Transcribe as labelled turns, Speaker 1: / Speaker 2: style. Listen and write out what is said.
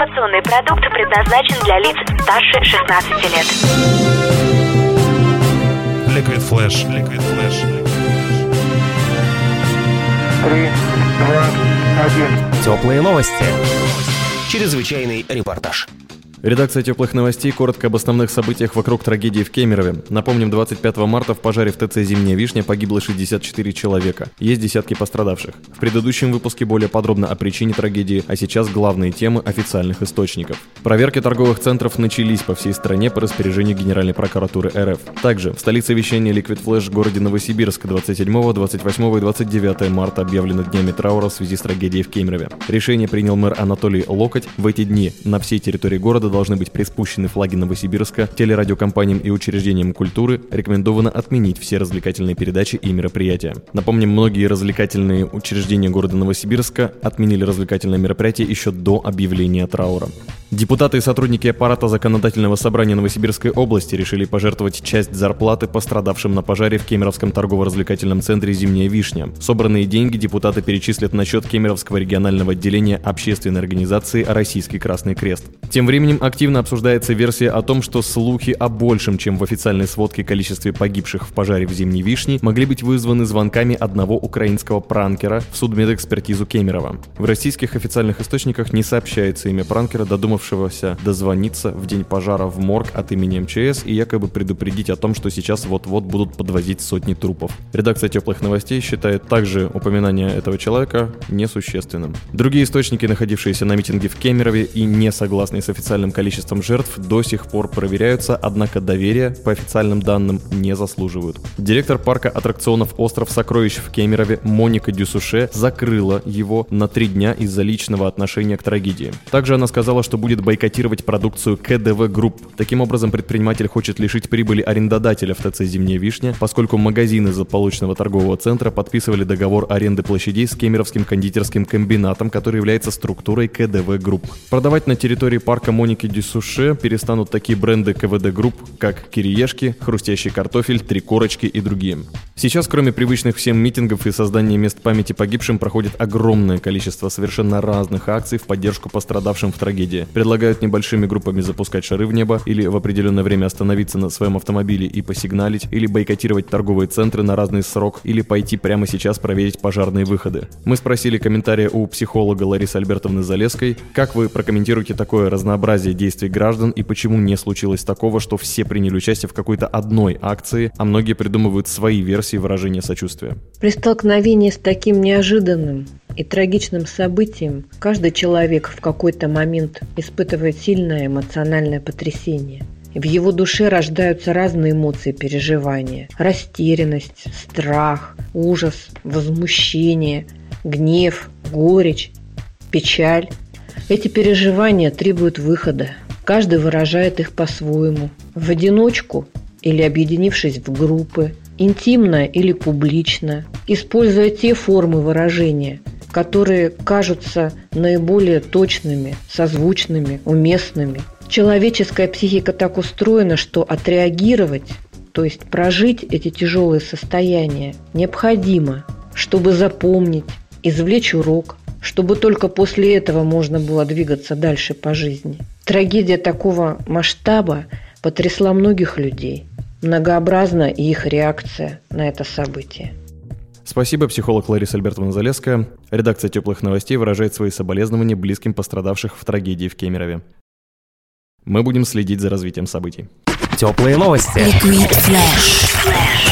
Speaker 1: Информационный продукт предназначен для лиц старше 16 лет.
Speaker 2: Liquid Flash. Liquid Flash.
Speaker 3: Три, два, один.
Speaker 4: Теплые новости. Чрезвычайный репортаж.
Speaker 5: Редакция теплых новостей коротко об основных событиях вокруг трагедии в Кемерове. Напомним, 25 марта в пожаре в ТЦ «Зимняя вишня» погибло 64 человека. Есть десятки пострадавших. В предыдущем выпуске более подробно о причине трагедии, а сейчас главные темы официальных источников. Проверки торговых центров начались по всей стране по распоряжению Генеральной прокуратуры РФ. Также в столице вещания Liquid Flash в городе Новосибирск 27, 28 и 29 марта объявлены днями траура в связи с трагедией в Кемерове. Решение принял мэр Анатолий Локоть. В эти дни на всей территории города должны быть приспущены флаги Новосибирска, телерадиокомпаниям и учреждениям культуры рекомендовано отменить все развлекательные передачи и мероприятия. Напомним, многие развлекательные учреждения города Новосибирска отменили развлекательные мероприятия еще до объявления траура. Депутаты и сотрудники аппарата законодательного собрания Новосибирской области решили пожертвовать часть зарплаты пострадавшим на пожаре в Кемеровском торгово-развлекательном центре «Зимняя вишня». Собранные деньги депутаты перечислят на счет Кемеровского регионального отделения общественной организации «Российский Красный Крест». Тем временем активно обсуждается версия о том, что слухи о большем, чем в официальной сводке количестве погибших в пожаре в «Зимней вишне» могли быть вызваны звонками одного украинского пранкера в судмедэкспертизу Кемерова. В российских официальных источниках не сообщается имя пранкера, додумав додумавшегося дозвониться в день пожара в морг от имени МЧС и якобы предупредить о том, что сейчас вот-вот будут подвозить сотни трупов. Редакция теплых новостей считает также упоминание этого человека несущественным. Другие источники, находившиеся на митинге в Кемерове и не согласные с официальным количеством жертв, до сих пор проверяются, однако доверия, по официальным данным, не заслуживают. Директор парка аттракционов «Остров сокровищ» в Кемерове Моника Дюсуше закрыла его на три дня из-за личного отношения к трагедии. Также она сказала, что будет будет бойкотировать продукцию КДВ Групп. Таким образом, предприниматель хочет лишить прибыли арендодателя в ТЦ «Зимняя вишня», поскольку магазины злополучного торгового центра подписывали договор аренды площадей с Кемеровским кондитерским комбинатом, который является структурой КДВ Групп. Продавать на территории парка Моники Дюсуше перестанут такие бренды КВД Групп, как Кириешки, Хрустящий картофель, Три корочки и другие. Сейчас, кроме привычных всем митингов и создания мест памяти погибшим, проходит огромное количество совершенно разных акций в поддержку пострадавшим в трагедии предлагают небольшими группами запускать шары в небо или в определенное время остановиться на своем автомобиле и посигналить, или бойкотировать торговые центры на разный срок, или пойти прямо сейчас проверить пожарные выходы. Мы спросили комментария у психолога Ларисы Альбертовны Залеской, как вы прокомментируете такое разнообразие действий граждан и почему не случилось такого, что все приняли участие в какой-то одной акции, а многие придумывают свои версии выражения сочувствия.
Speaker 6: При столкновении с таким неожиданным и трагичным событием каждый человек в какой-то момент испытывает сильное эмоциональное потрясение. В его душе рождаются разные эмоции переживания. Растерянность, страх, ужас, возмущение, гнев, горечь, печаль. Эти переживания требуют выхода. Каждый выражает их по-своему. В одиночку или объединившись в группы, интимно или публично, используя те формы выражения, которые кажутся наиболее точными, созвучными, уместными. Человеческая психика так устроена, что отреагировать, то есть прожить эти тяжелые состояния, необходимо, чтобы запомнить, извлечь урок, чтобы только после этого можно было двигаться дальше по жизни. Трагедия такого масштаба потрясла многих людей. Многообразна их реакция на это событие.
Speaker 5: Спасибо, психолог Лариса Альбертовна Залеская. Редакция «Теплых новостей» выражает свои соболезнования близким пострадавших в трагедии в Кемерове. Мы будем следить за развитием событий.
Speaker 4: Теплые новости.
Speaker 1: Liquid Flash.